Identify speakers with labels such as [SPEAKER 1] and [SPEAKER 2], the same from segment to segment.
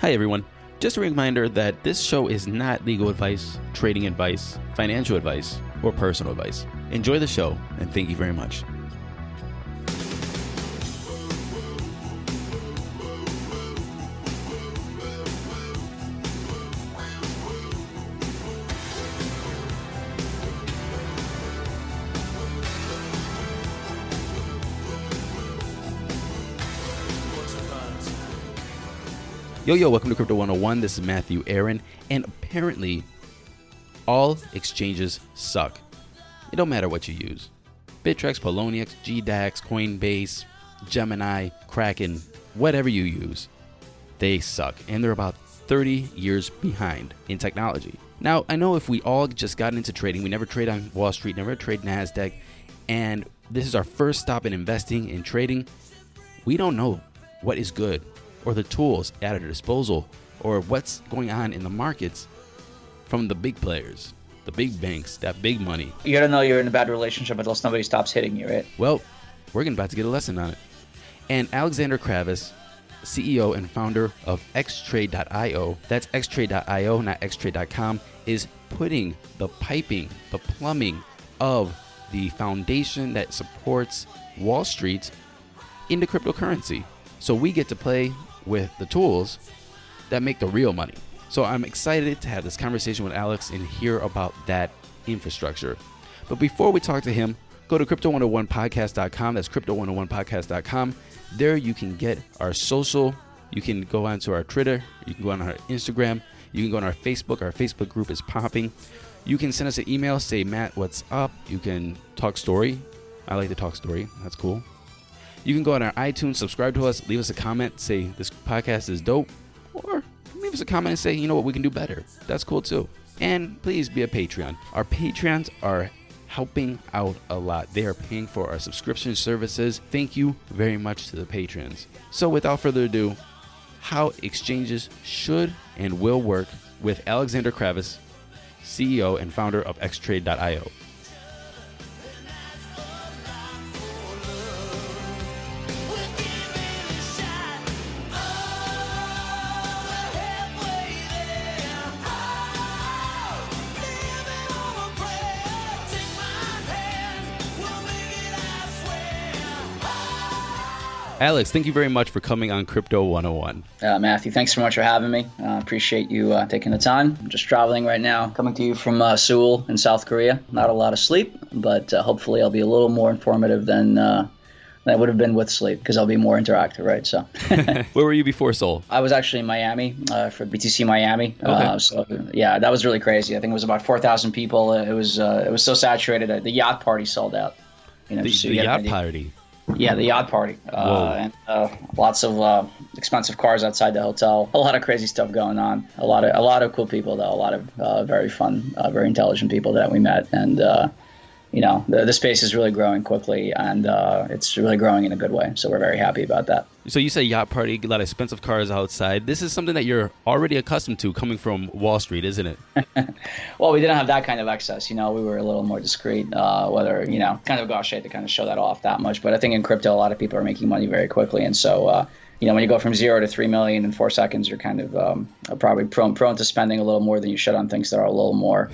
[SPEAKER 1] Hi, everyone. Just a reminder that this show is not legal advice, trading advice, financial advice, or personal advice. Enjoy the show, and thank you very much. Yo, yo, welcome to Crypto 101. This is Matthew Aaron, and apparently, all exchanges suck. It don't matter what you use Bittrex, Poloniex, GDAX, Coinbase, Gemini, Kraken, whatever you use, they suck. And they're about 30 years behind in technology. Now, I know if we all just got into trading, we never trade on Wall Street, never trade NASDAQ, and this is our first stop in investing in trading, we don't know what is good or the tools at our disposal or what's going on in the markets from the big players, the big banks, that big money.
[SPEAKER 2] You gotta know you're in a bad relationship until somebody stops hitting you, right?
[SPEAKER 1] Well, we're about to get a lesson on it. And Alexander Kravis, CEO and founder of xtrade.io, that's xtrade.io, not xtrade.com, is putting the piping, the plumbing of the foundation that supports Wall Street into cryptocurrency. So we get to play with the tools that make the real money. So I'm excited to have this conversation with Alex and hear about that infrastructure. But before we talk to him, go to crypto101podcast.com. That's crypto101podcast.com. There you can get our social. You can go onto our Twitter. You can go on our Instagram. You can go on our Facebook. Our Facebook group is popping. You can send us an email, say, Matt, what's up? You can talk story. I like to talk story. That's cool. You can go on our iTunes, subscribe to us, leave us a comment, say this podcast is dope, or leave us a comment and say, you know what, we can do better. That's cool too. And please be a Patreon. Our Patreons are helping out a lot. They are paying for our subscription services. Thank you very much to the patrons. So, without further ado, how exchanges should and will work with Alexander Kravis, CEO and founder of xtrade.io. Alex, thank you very much for coming on Crypto 101.
[SPEAKER 2] Uh, Matthew, thanks so much for having me. Uh, appreciate you uh, taking the time. I'm just traveling right now, coming to you from uh, Seoul in South Korea. Not a lot of sleep, but uh, hopefully I'll be a little more informative than. Uh, than I would have been with sleep because I'll be more interactive, right? So,
[SPEAKER 1] where were you before Seoul?
[SPEAKER 2] I was actually in Miami for BTC Miami. Okay. so yeah, that was really crazy. I think it was about four thousand people. It was it was so saturated. The yacht party sold out.
[SPEAKER 1] You know, the, so the yacht party.
[SPEAKER 2] Yeah, the yacht party, uh, and uh, lots of uh, expensive cars outside the hotel. A lot of crazy stuff going on. A lot of a lot of cool people, though. A lot of uh, very fun, uh, very intelligent people that we met, and uh, you know, the, the space is really growing quickly, and it's really growing in a good way. So we're very happy about that.
[SPEAKER 1] So you say yacht party, a lot of expensive cars outside. This is something that you're already accustomed to coming from Wall Street, isn't it?
[SPEAKER 2] well, we didn't have that kind of excess. You know, we were a little more discreet. Uh, whether you know, kind of gauche to kind of show that off that much. But I think in crypto, a lot of people are making money very quickly, and so. Uh, you know, when you go from zero to three million in four seconds, you're kind of um, probably prone, prone to spending a little more than you should on things that are a little more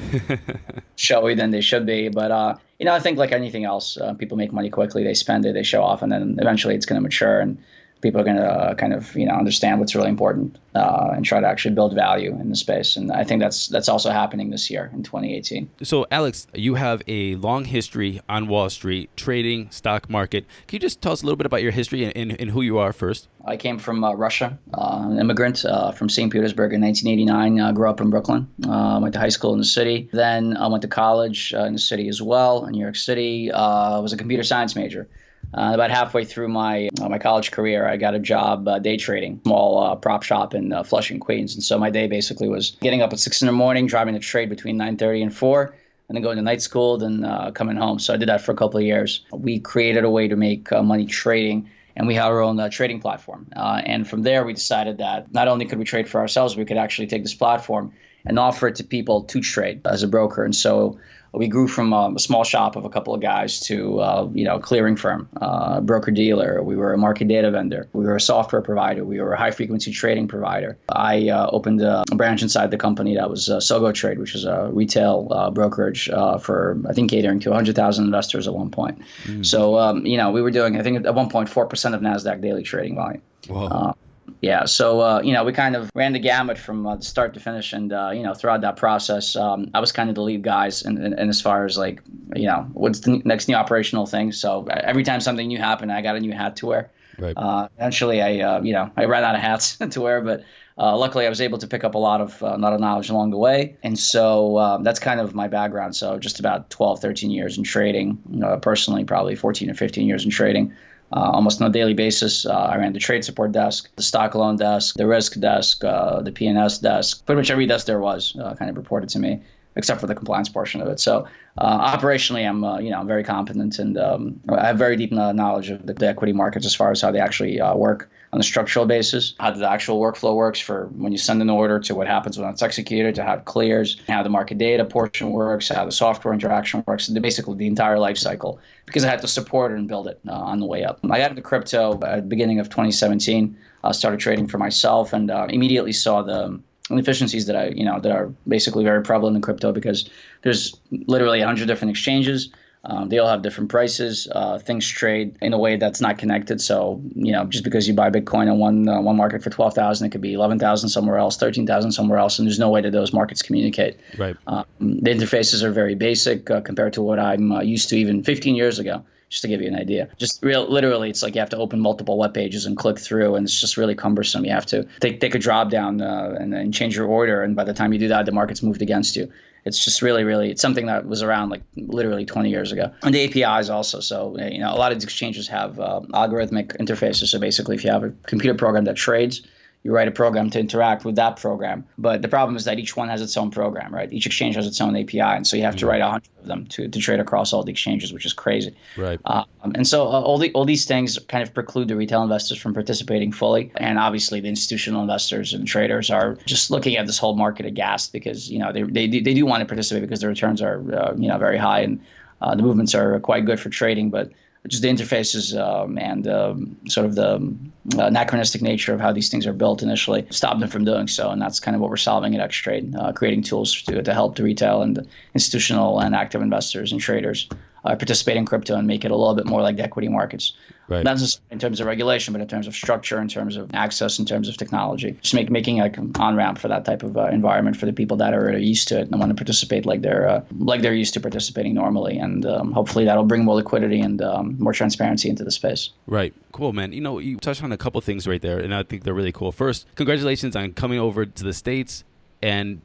[SPEAKER 2] showy than they should be. But uh, you know, I think like anything else, uh, people make money quickly, they spend it, they show off, and then eventually it's going to mature and people are going to uh, kind of you know understand what's really important uh, and try to actually build value in the space. And I think that's that's also happening this year in 2018.
[SPEAKER 1] So, Alex, you have a long history on Wall Street, trading, stock market. Can you just tell us a little bit about your history and, and, and who you are first?
[SPEAKER 2] I came from uh, Russia, uh, an immigrant uh, from St. Petersburg in 1989. Uh, grew up in Brooklyn. went to high school in the city. Then I went to college in the city as well, in New York City. was a computer science major. Uh, about halfway through my uh, my college career, I got a job uh, day trading, small uh, prop shop in uh, Flushing, Queens. And so my day basically was getting up at six in the morning, driving to trade between 9:30 and 4, and then going to night school, then uh, coming home. So I did that for a couple of years. We created a way to make money trading. And we had our own trading platform. and from there, we decided that not only could we trade for ourselves, we could actually take this platform and offer it to people to trade as a broker. And so we grew from um, a small shop of a couple of guys to uh, you know clearing firm, uh, broker dealer. We were a market data vendor. We were a software provider. We were a high frequency trading provider. I uh, opened a, branch inside the company that was uh, Sogo Trade, which is a retail uh, brokerage uh, for I think catering to 100,000 investors at one point. Mm. So um, you know we were doing I think at one point four percent of Nasdaq daily trading volume.
[SPEAKER 1] Wow.
[SPEAKER 2] Yeah, so uh, you know, we kind of ran the gamut from uh, start to finish, and uh, you know, throughout that process, um, I was kind of the lead guys, and, and, and, as far as like, you know, what's the next new operational thing. So uh, every time something new happened, I got a new hat to wear.
[SPEAKER 1] Right. Uh,
[SPEAKER 2] eventually, I uh, you know, I ran out of hats to wear, but luckily, I was able to pick up a lot of a lot of knowledge along the way, and so um, that's kind of my background. So just about 12, 13 years in trading, personally, probably 14 or 15 years in trading uh, almost on a daily basis. Uh, I ran the trade support desk, the stock loan desk, the risk desk, uh, the PNS desk. Pretty much every desk there was uh, kind of reported to me, except for the compliance portion of it. So uh, operationally, I'm uh, you know very competent and um, I have very deep knowledge of the, the, equity markets as far as how they actually work on a structural basis, how the actual workflow works for when you send an order to what happens when it's executed, to how it clears, how the market data portion works, how the software interaction works, basically the entire life cycle. Because I had to support it and build it uh, on the way up. I got into crypto at the beginning of 2017. I started trading for myself and uh, immediately saw the inefficiencies that I, you know, that are basically very prevalent in crypto because there's literally 100 different exchanges um, they all have different prices. Uh, things trade in a way that's not connected. So you know, just because you buy Bitcoin in one uh, one market for twelve thousand, it could be eleven thousand somewhere else, thirteen thousand somewhere else, and there's no way that those markets communicate.
[SPEAKER 1] Right.
[SPEAKER 2] Um, the interfaces are very basic uh, compared to what I'm uh, used to even 15 years ago. Just to give you an idea, just real literally, it's like you have to open multiple web pages and click through, and it's just really cumbersome. You have to take take a drop down uh, and, and change your order, and by the time you do that, the market's moved against you. It's just really, really, it's something that was around like literally 20 years ago. And the APIs also. So, you know, a lot of exchanges have uh, algorithmic interfaces. So basically, if you have a computer program that trades, you write a program to interact with that program. But the problem is that each one has its own program, right? Each exchange has its own API, and so you have to write a hundred of them to, to trade across all the exchanges, which is crazy.
[SPEAKER 1] Right.
[SPEAKER 2] Um, and so uh, all the all these things kind of preclude the retail investors from participating fully, and obviously the institutional investors and traders are just looking at this whole market aghast because you know they they, they do want to participate because the returns are uh, you know very high and uh, the movements are quite good for trading, but just the interfaces um, and um, sort of the um, anachronistic nature of how these things are built initially stop them from doing so. And that's kind of what we're solving at Xtrade, uh, creating tools to, to help the retail and institutional and active investors and traders uh, participate in crypto and make it a little bit more like the equity markets.
[SPEAKER 1] Right.
[SPEAKER 2] Not just in terms of regulation, but in terms of structure, in terms of access, in terms of technology. Just make, making like an on ramp for that type of uh, environment for the people that are used to it and want to participate like they're uh, like they're used to participating normally. And um, hopefully that'll bring more liquidity and um, more transparency into the space.
[SPEAKER 1] Right. Cool, man. You know, you touched on a couple things right there, and I think they're really cool. First, congratulations on coming over to the states and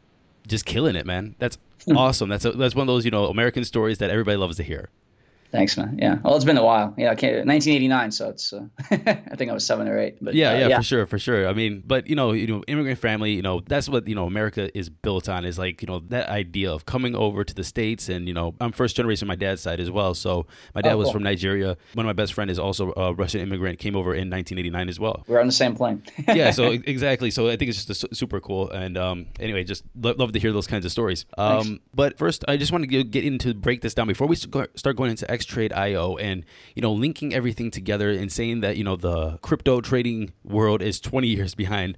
[SPEAKER 1] just killing it, man. That's. Awesome. That's a, that's one of those you know American stories that everybody loves to hear.
[SPEAKER 2] Thanks, man. Yeah. Well, it's been a while. Yeah, 1989, so it's. Uh, I think I was seven or eight. But
[SPEAKER 1] yeah, uh, yeah, yeah, for sure, for sure. I mean, but you know, you know, immigrant family. You know, that's what you know America is built on. Is like you know that idea of coming over to the states, and you know, I'm first generation on my dad's side as well. So my dad oh, was cool. from Nigeria. One of my best friend is also a Russian immigrant. Came over in 1989 as well.
[SPEAKER 2] We're on the same plane.
[SPEAKER 1] yeah. So exactly. So I think it's just super cool. And um, anyway, just lo- love to hear those kinds of stories. Um, but first, I just want to get into break this down before we start going into Xtrade.io and you know linking everything together and saying that you know the crypto trading world is 20 years behind.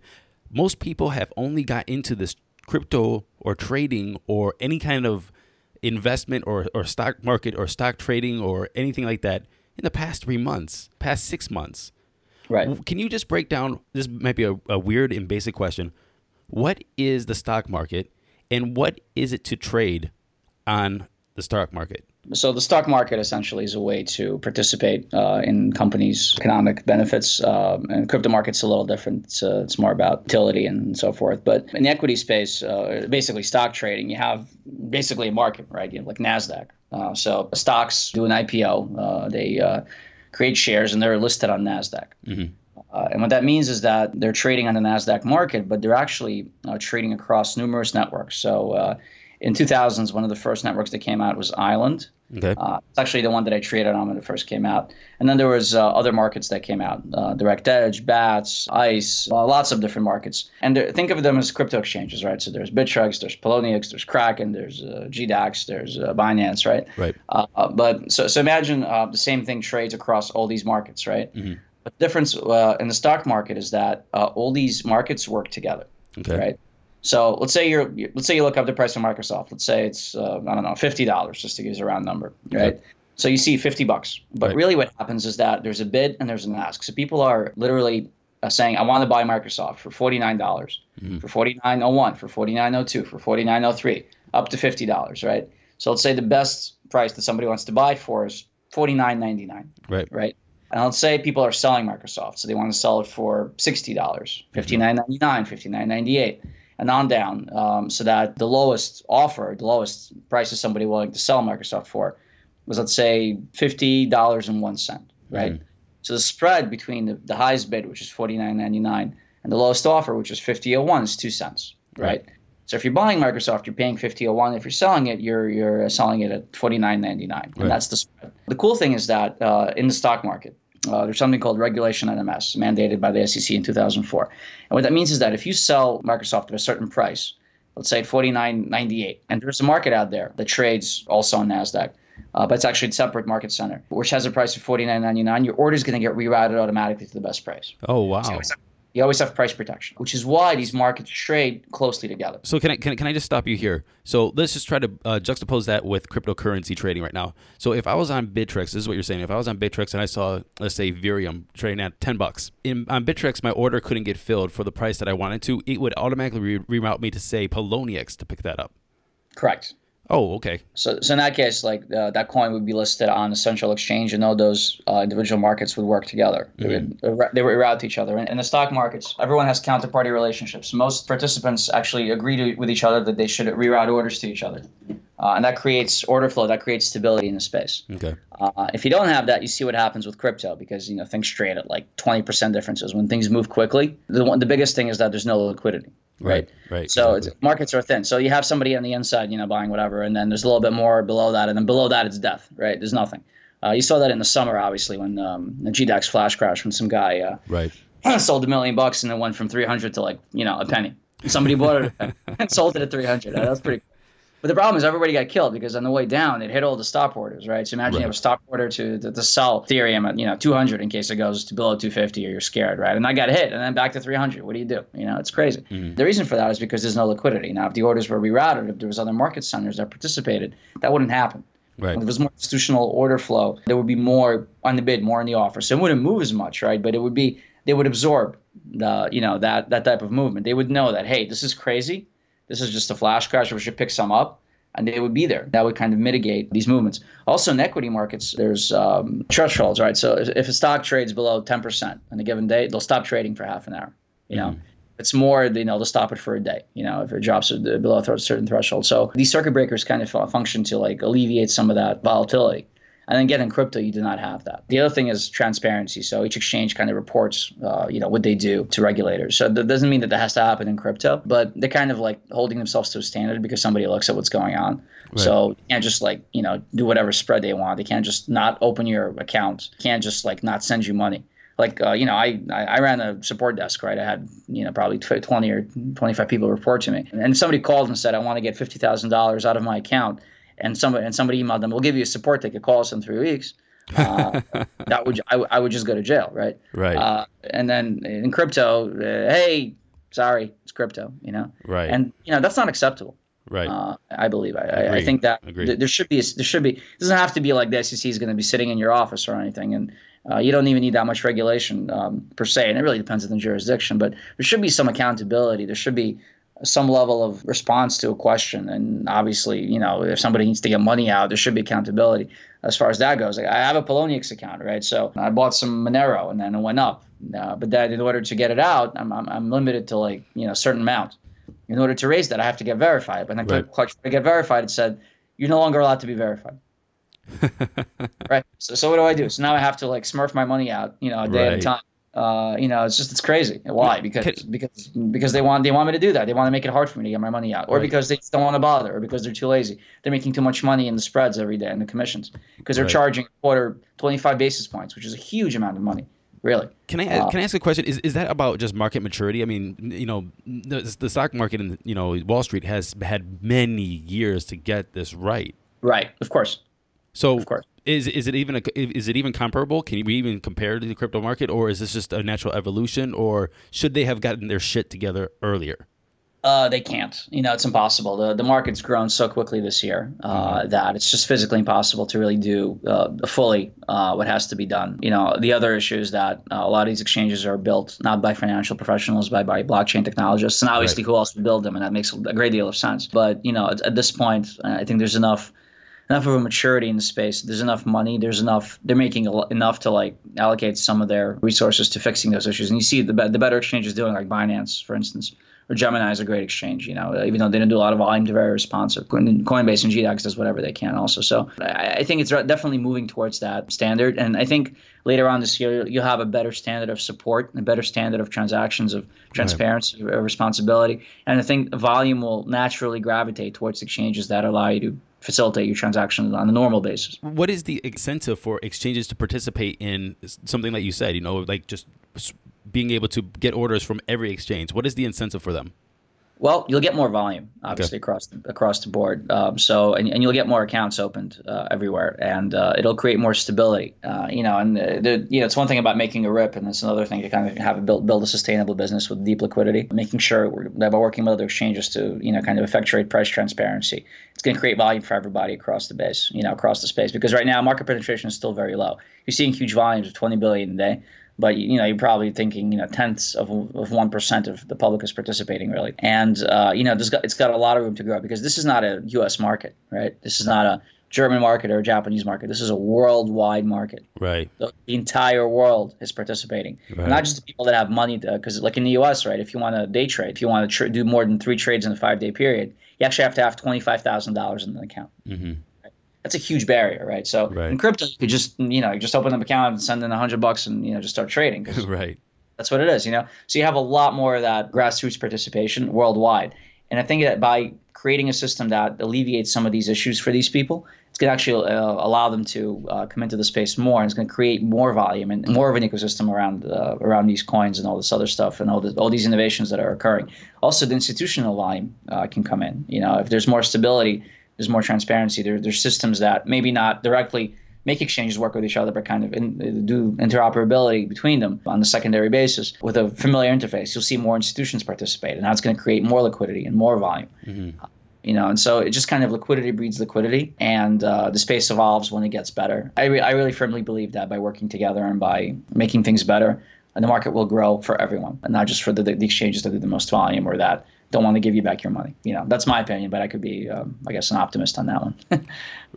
[SPEAKER 1] Most people have only got into this crypto or trading or any kind of investment or, or stock market or stock trading or anything like that in the past three months past six months.
[SPEAKER 2] Right.
[SPEAKER 1] Can you just break down this might be a, a weird and basic question. What is the stock market and what is it to trade on the stock market
[SPEAKER 2] so the stock market essentially is a way to participate uh, in companies' economic benefits, um, and crypto market's a little different. It's, uh, it's more about utility and so forth. But in the equity space, uh, basically stock trading, you have basically a market, right? You have like Nasdaq. Uh, so stocks do an IPO, uh, they uh, create shares, and they're listed on Nasdaq. Mm-hmm. and what that means is that they're trading on the Nasdaq market, but they're actually trading across numerous networks. So in 2000s, one of the first networks that came out was Island.
[SPEAKER 1] Okay.
[SPEAKER 2] Uh, it's actually the one that I traded on when it first came out. And then there was uh, other markets that came out: uh, Direct Edge, Bats, Ice, uh, lots of different markets. And there, think of them as crypto exchanges, right? So there's Bittrex, there's Poloniex, there's Kraken, there's uh, GDAX, there's uh, Binance, right?
[SPEAKER 1] Right.
[SPEAKER 2] Uh, but so so imagine the same thing trades across all these markets, right?
[SPEAKER 1] Mm-hmm.
[SPEAKER 2] But the difference in the stock market is that all these markets work together,
[SPEAKER 1] Okay.
[SPEAKER 2] right? So let's say you're let's say you look up the price of Microsoft. Let's say it's uh, I don't know fifty dollars just to use a round number, right? So you see fifty bucks, but
[SPEAKER 1] Right.
[SPEAKER 2] really what happens is that there's a bid and there's an ask. So people are literally uh, saying, "I want to buy Microsoft for forty nine dollars,
[SPEAKER 1] Mhm.
[SPEAKER 2] for forty nine oh one, for forty nine oh two, for forty nine oh three, up to fifty dollars, right? So let's say the best price that somebody wants to buy it for is forty nine ninety nine
[SPEAKER 1] Right.
[SPEAKER 2] right? And let's say people are selling Microsoft, so they want to sell it for sixty dollars, fifty nine ninety nine, fifty nine ninety eight, and on down, um, so that the lowest offer, the lowest price is somebody willing to sell Microsoft for, was let's say fifty dollars and one cent, right?
[SPEAKER 1] Mhm.
[SPEAKER 2] So the spread between the, the highest bid, which is forty nine ninety nine, and the lowest offer, which is fifty oh one, is two cents, right? So if you're buying Microsoft, you're paying fifty oh one. If you're selling it, you're you're selling it at forty nine ninety nine,
[SPEAKER 1] Right.
[SPEAKER 2] and that's the spread. The cool thing is that uh, in the stock market, uh, there's something called Regulation NMS, mandated by the SEC in 2004. And what that means is that if you sell Microsoft at a certain price, let's say at 49.98, and there's a market out there that trades also on Nasdaq. Uh, but it's actually a separate market center, which has a price of $49.99. Your order is going to get rerouted automatically to the best price.
[SPEAKER 1] Oh wow.
[SPEAKER 2] So you always have- you always have price protection, which is why these markets trade closely together.
[SPEAKER 1] So can I can, I- can I just stop you here? So let's just try to uh, juxtapose that with cryptocurrency trading right now. So if I was on Bittrex, this is what you're saying. If I was on Bittrex and I saw, let's say, Virium trading at ten bucks, in on Bittrex, my order couldn't get filled for the price that I wanted to. It would automatically re- reroute me to say Poloniex to pick that up.
[SPEAKER 2] Correct.
[SPEAKER 1] Oh, okay.
[SPEAKER 2] So, so in that case, like uh, that coin would be listed on a central exchange, and all those uh, individual markets would work together. They would they would route to each other. And in the stock markets, everyone has counterparty relationships. Most participants actually agree to, with each other that they should reroute orders to each other, uh, and that creates order flow. That creates stability in the space.
[SPEAKER 1] Okay.
[SPEAKER 2] Uh, if you don't have that, you see what happens with crypto because you know things trade at like twenty percent differences when things move quickly. The one, the biggest thing is that there's no liquidity.
[SPEAKER 1] Right. Right.
[SPEAKER 2] So
[SPEAKER 1] exactly.
[SPEAKER 2] it's, markets are thin. So you have somebody on the inside, you know, buying whatever, and then there's a little bit more below that, and then below that it's death. Right? There's nothing. Uh, you saw that in the summer, obviously, when um, the GDAX flash crash, when some guy uh,
[SPEAKER 1] right.
[SPEAKER 2] sold a million bucks and it went from 300 to like you know a penny. Somebody bought it and sold it at 300. That was pretty. But the problem is everybody got killed because on the way down it hit all the stop orders, right? So imagine you
[SPEAKER 1] Right.
[SPEAKER 2] have a stop order to, the, to sell Ethereum at you know 200 in case it goes to below 250 or you're scared, right? And I got hit and then back to 300. What do you do? You know, it's crazy. Mm-hmm. The reason for that is because there's no liquidity. Now, if the orders were rerouted, if there was other market centers that participated, that wouldn't happen.
[SPEAKER 1] Right.
[SPEAKER 2] If there was more institutional order flow, there would be more on the bid, more on the offer. So it wouldn't move as much, right? But it would be they would absorb the you know that that type of movement. They would know that hey, this is crazy. This is just a flash crash. We should pick some up, and they would be there. That would kind of mitigate these movements. Also, in equity markets, there's um, thresholds, right? So if a stock trades below 10% on a given day, they'll stop trading for half an hour. You know. If it's more, you know, they'll stop it for a day. You know, if it drops below a certain threshold. So these circuit breakers kind of function to like alleviate some of that volatility. And then again, in crypto, you do not have that. The other thing is transparency. So each exchange kind of reports, uh, you know, what they do to regulators. So that doesn't mean that that has to happen in crypto, but they're kind of like holding themselves to a standard because somebody looks at what's going on. So you can't just like, you know, do whatever spread they want. They can't just not open your account. Can't just like not send you money like uh, you know I, I I ran a support desk right I had you know probably 20 or 25 people report to me and somebody called and said I want to get $50,000 out of my account and somebody and somebody emailed them we'll give you a support ticket call us in 3 weeks uh, that would I, I would just go to jail right
[SPEAKER 1] Right.
[SPEAKER 2] uh, and then in crypto uh, hey sorry it's crypto you know
[SPEAKER 1] right.
[SPEAKER 2] and you know that's not acceptable
[SPEAKER 1] right.
[SPEAKER 2] uh, I believe. I, I, I think that th- there should be a, there should be it doesn't have to be like the SEC is going to be sitting in your office or anything, and uh, you don't even need that much regulation um, per se. And it really depends on the jurisdiction, but there should be some accountability. There should be some level of response to a question, and obviously, you know, if somebody needs to get money out, there should be accountability as far as that goes. Like, I have a Poloniex account, right? So I bought some Monero, and then it went up. Uh, but that in order to get it out, I'm, I'm, I'm limited to like you know a certain amount in order to raise that, I have to get verified. But then
[SPEAKER 1] Right.
[SPEAKER 2] click, click to get verified, it said you're no longer allowed to be verified. right. So, so what do I do? So now I have to like smurf my money out, you know, a day at a time Uh, you know, it's just it's crazy. Why? Because because because they want they want me to do that. They want to make it hard for me to get my money out, or right. because they don't want to bother, or because they're too lazy. They're making too much money in the spreads every day and the commissions because they're right. charging quarter 25 basis points, which is a huge amount of money. Really?
[SPEAKER 1] Can I uh, can I ask a question? Is is that about just market maturity? I mean, you know, the, the stock market and you know Wall Street has had many years to get this right.
[SPEAKER 2] Right. Of course.
[SPEAKER 1] So
[SPEAKER 2] of course.
[SPEAKER 1] Is is it even a, is it even comparable? Can we even compare to the crypto market, or is this just a natural evolution, or should they have gotten their shit together earlier?
[SPEAKER 2] Uh, they can't. You know, it's impossible. The the market's grown so quickly this year uh, mm-hmm. that it's just physically impossible to really do uh, fully uh, what has to be done. You know, the other issue is that uh, a lot of these exchanges are built not by financial professionals, but by blockchain technologists, and obviously, right. who else would build them? And that makes a great deal of sense. But you know, at, at this point, I think there's enough enough of a maturity in the space. There's enough money. There's enough. They're making enough to like allocate some of their resources to fixing those issues. And you see the the better exchanges doing, like Binance, for instance or Gemini is a great exchange. You know, even though they don't do a lot of volume, they're very responsive. Coinbase and GDAX does whatever they can also. So I think it's definitely moving towards that standard. And I think later on this year you'll have a better standard of support, a better standard of transactions, of transparency, right. of responsibility. And I think volume will naturally gravitate towards exchanges that allow you to facilitate your transactions on a normal basis.
[SPEAKER 1] What is the incentive for exchanges to participate in something like you said, you know, like just being able to get orders from every exchange? What is the incentive for them?
[SPEAKER 2] Well, you'll get more volume, obviously okay. across the, across the board. Um, so, and, and you'll get more accounts opened uh, everywhere, and uh, it'll create more stability. Uh, you know, and the, the, you know, it's one thing about making a rip, and it's another thing to kind of have a build build a sustainable business with deep liquidity, making sure that by working with other exchanges to you know kind of effectuate price transparency, it's going to create volume for everybody across the base, you know, across the space. Because right now, market penetration is still very low. You're seeing huge volumes of 20 billion a day but you know you're probably thinking you know tenths of of one percent of the public is participating really, and uh, you know got, it's got a lot of room to grow because this is not a U.S. market, right? This is not a German market or a Japanese market. This is a worldwide market.
[SPEAKER 1] Right.
[SPEAKER 2] The, entire world is participating, right. not just the people that have money. Because like in the U.S., right, if you want to day trade, if you want to tra- do more than three trades in a five-day period, you actually have to have twenty-five thousand dollars in the account. Mm-hmm that's a huge barrier, right? So right. in crypto, you could just you know just open an account and send in a hundred bucks and you know just start trading.
[SPEAKER 1] right.
[SPEAKER 2] That's what it is, you know. So you have a lot more of that grassroots participation worldwide, and I think that by creating a system that alleviates some of these issues for these people, it's going to actually uh, allow them to uh, come into the space more, and it's going to create more volume and more of an ecosystem around uh, around these coins and all this other stuff and all the, all these innovations that are occurring. Also, the institutional volume uh, can come in. You know, if there's more stability there's more transparency. There, there's systems that maybe not directly make exchanges work with each other, but kind of in, do interoperability between them on a secondary basis with a familiar interface. You'll see more institutions participate, and that's going to create more liquidity and more volume. Mm-hmm. You know, and so it just kind of liquidity breeds liquidity, and uh, the space evolves when it gets better. I, re- I really firmly believe that by working together and by making things better, and the market will grow for everyone, and not just for the, the exchanges that do the most volume or that don't want to give you back your money. You know, that's my opinion, but I could be, um, I guess, an optimist on that one.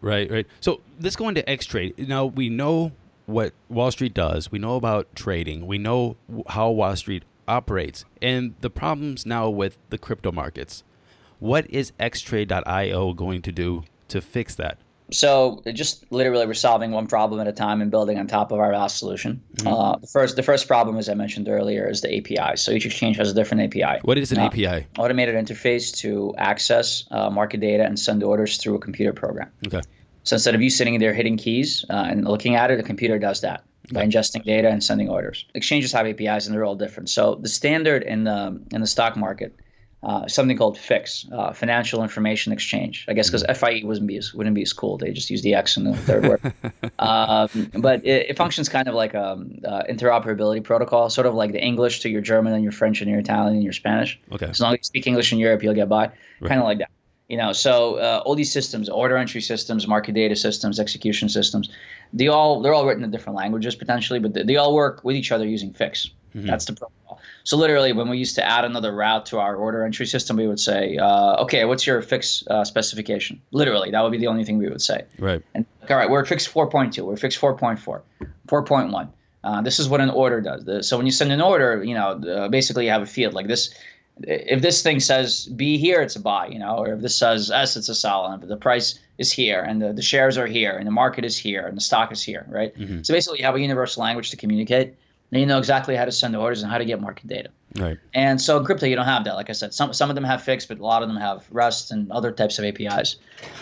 [SPEAKER 1] right, right. So let's go into X Trade. Now we know what Wall Street does. We know about trading. We know how Wall Street operates, and the problems now with the crypto markets. What is xtrade.io going to do to fix that?
[SPEAKER 2] So just literally we're solving one problem at a time and building on top of our last solution. Mm-hmm. Uh, the first the first problem, as I mentioned earlier, is the API. So each exchange has a different API.
[SPEAKER 1] What is an uh, API?
[SPEAKER 2] Automated interface to access uh, market data and send orders through a computer program.
[SPEAKER 1] Okay.
[SPEAKER 2] So instead of you sitting there hitting keys uh, and looking at it, the computer does that by ingesting data and sending orders. Exchanges have APIs and they're all different. So the standard in the in the stock market uh, something called FIX, uh, Financial Information Exchange. I guess because mm-hmm. FIE wouldn't be as, wouldn't be as cool. They just use the X in the third word. um, but it, it, functions kind of like a um, uh, interoperability protocol, sort of like the English to your German and your French and your Italian and your Spanish.
[SPEAKER 1] Okay.
[SPEAKER 2] As long as you speak English in Europe, you'll get by. Right. Kind of like that. You know, so uh, all these systems, order entry systems, market data systems, execution systems, they all they're all written in different languages potentially, but they, they all work with each other using FIX. Mm-hmm. That's the protocol. So literally, when we used to add another route to our order entry system, we would say, uh, "Okay, what's your FIX uh, specification?" Literally, that would be the only thing we would say.
[SPEAKER 1] Right.
[SPEAKER 2] And all right, we're FIX 4.2, we're FIX 4.4, 4.1. Uh, this is what an order does. So when you send an order, you know, uh, basically you have a field like this. If this thing says "be here, it's a buy, you know, or if this says S, it's a sell, and the price is here, and the, the shares are here, and the market is here, and the stock is here, right? Mm-hmm. So basically, you have a universal language to communicate Then you know exactly how to send the orders and how to get market data.
[SPEAKER 1] Right.
[SPEAKER 2] And so in crypto, you don't have that. Like I said, some some of them have FIX, but a lot of them have REST and other types of APIs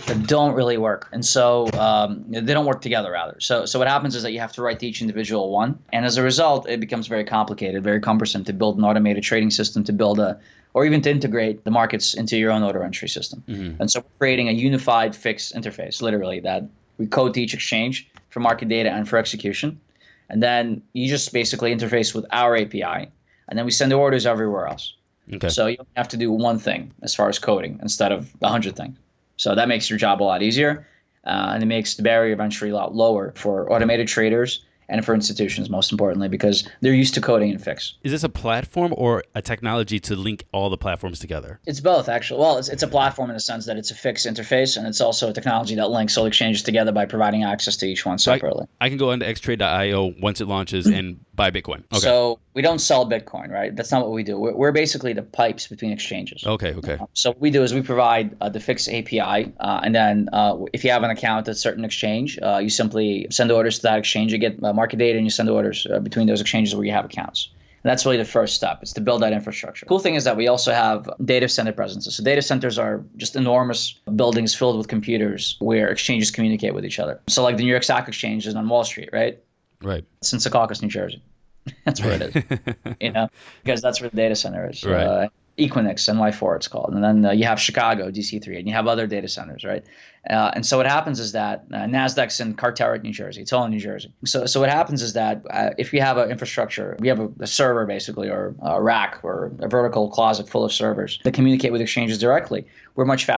[SPEAKER 2] that don't really work. And so um, they don't work together, rather. So so what happens is that you have to write to each individual one, and as a result, it becomes very complicated, very cumbersome to build an automated trading system, to build a or even to integrate the markets into your own order entry system. Mm-hmm. And so we're creating a unified FIX interface, literally that we code to each exchange for market data and for execution. And then you just basically interface with our API and then we send the orders everywhere else. Okay. So you have to do one thing as far as coding instead of a hundred things. So that makes your job a lot easier, uh, and it makes the barrier of entry a lot lower for automated traders and for institutions, most importantly, because they're used to coding and FIX.
[SPEAKER 1] Is this a platform or a technology to link all the platforms together?
[SPEAKER 2] It's both, actually. Well, it's, it's a platform in the sense that it's a FIX interface, and it's also a technology that links all exchanges together by providing access to each one separately.
[SPEAKER 1] I, I can go into xtrade.io once it launches and buy Bitcoin.
[SPEAKER 2] Okay. So we don't sell Bitcoin, right? That's not what we do. We're, we're basically the pipes between exchanges.
[SPEAKER 1] Okay, okay. Uh,
[SPEAKER 2] so what we do is we provide uh, the FIX API, uh, and then uh, if you have an account at a certain exchange, uh, you simply send orders to that exchange. You get uh, market data, and you send orders between those exchanges where you have accounts. And that's really the first step. It's to build that infrastructure. Cool thing is that we also have data center presences. So data centers are just enormous buildings filled with computers where exchanges communicate with each other. So like the New York Stock Exchange is on Wall Street, right?
[SPEAKER 1] Right.
[SPEAKER 2] It's in Secaucus, New Jersey. that's where it is. you know, because that's where the data center is.
[SPEAKER 1] Right. Uh,
[SPEAKER 2] Equinix, NY4 it's called. And then uh, you have Chicago, DC3, and you have other data centers, right? Uh, and so what happens is that uh, NASDAQ's in Carteret, New Jersey. It's all in New Jersey. So, so what happens is that uh, if you have an infrastructure, we have a, a, server basically, or a rack, or a vertical closet full of servers that communicate with exchanges directly, we're much faster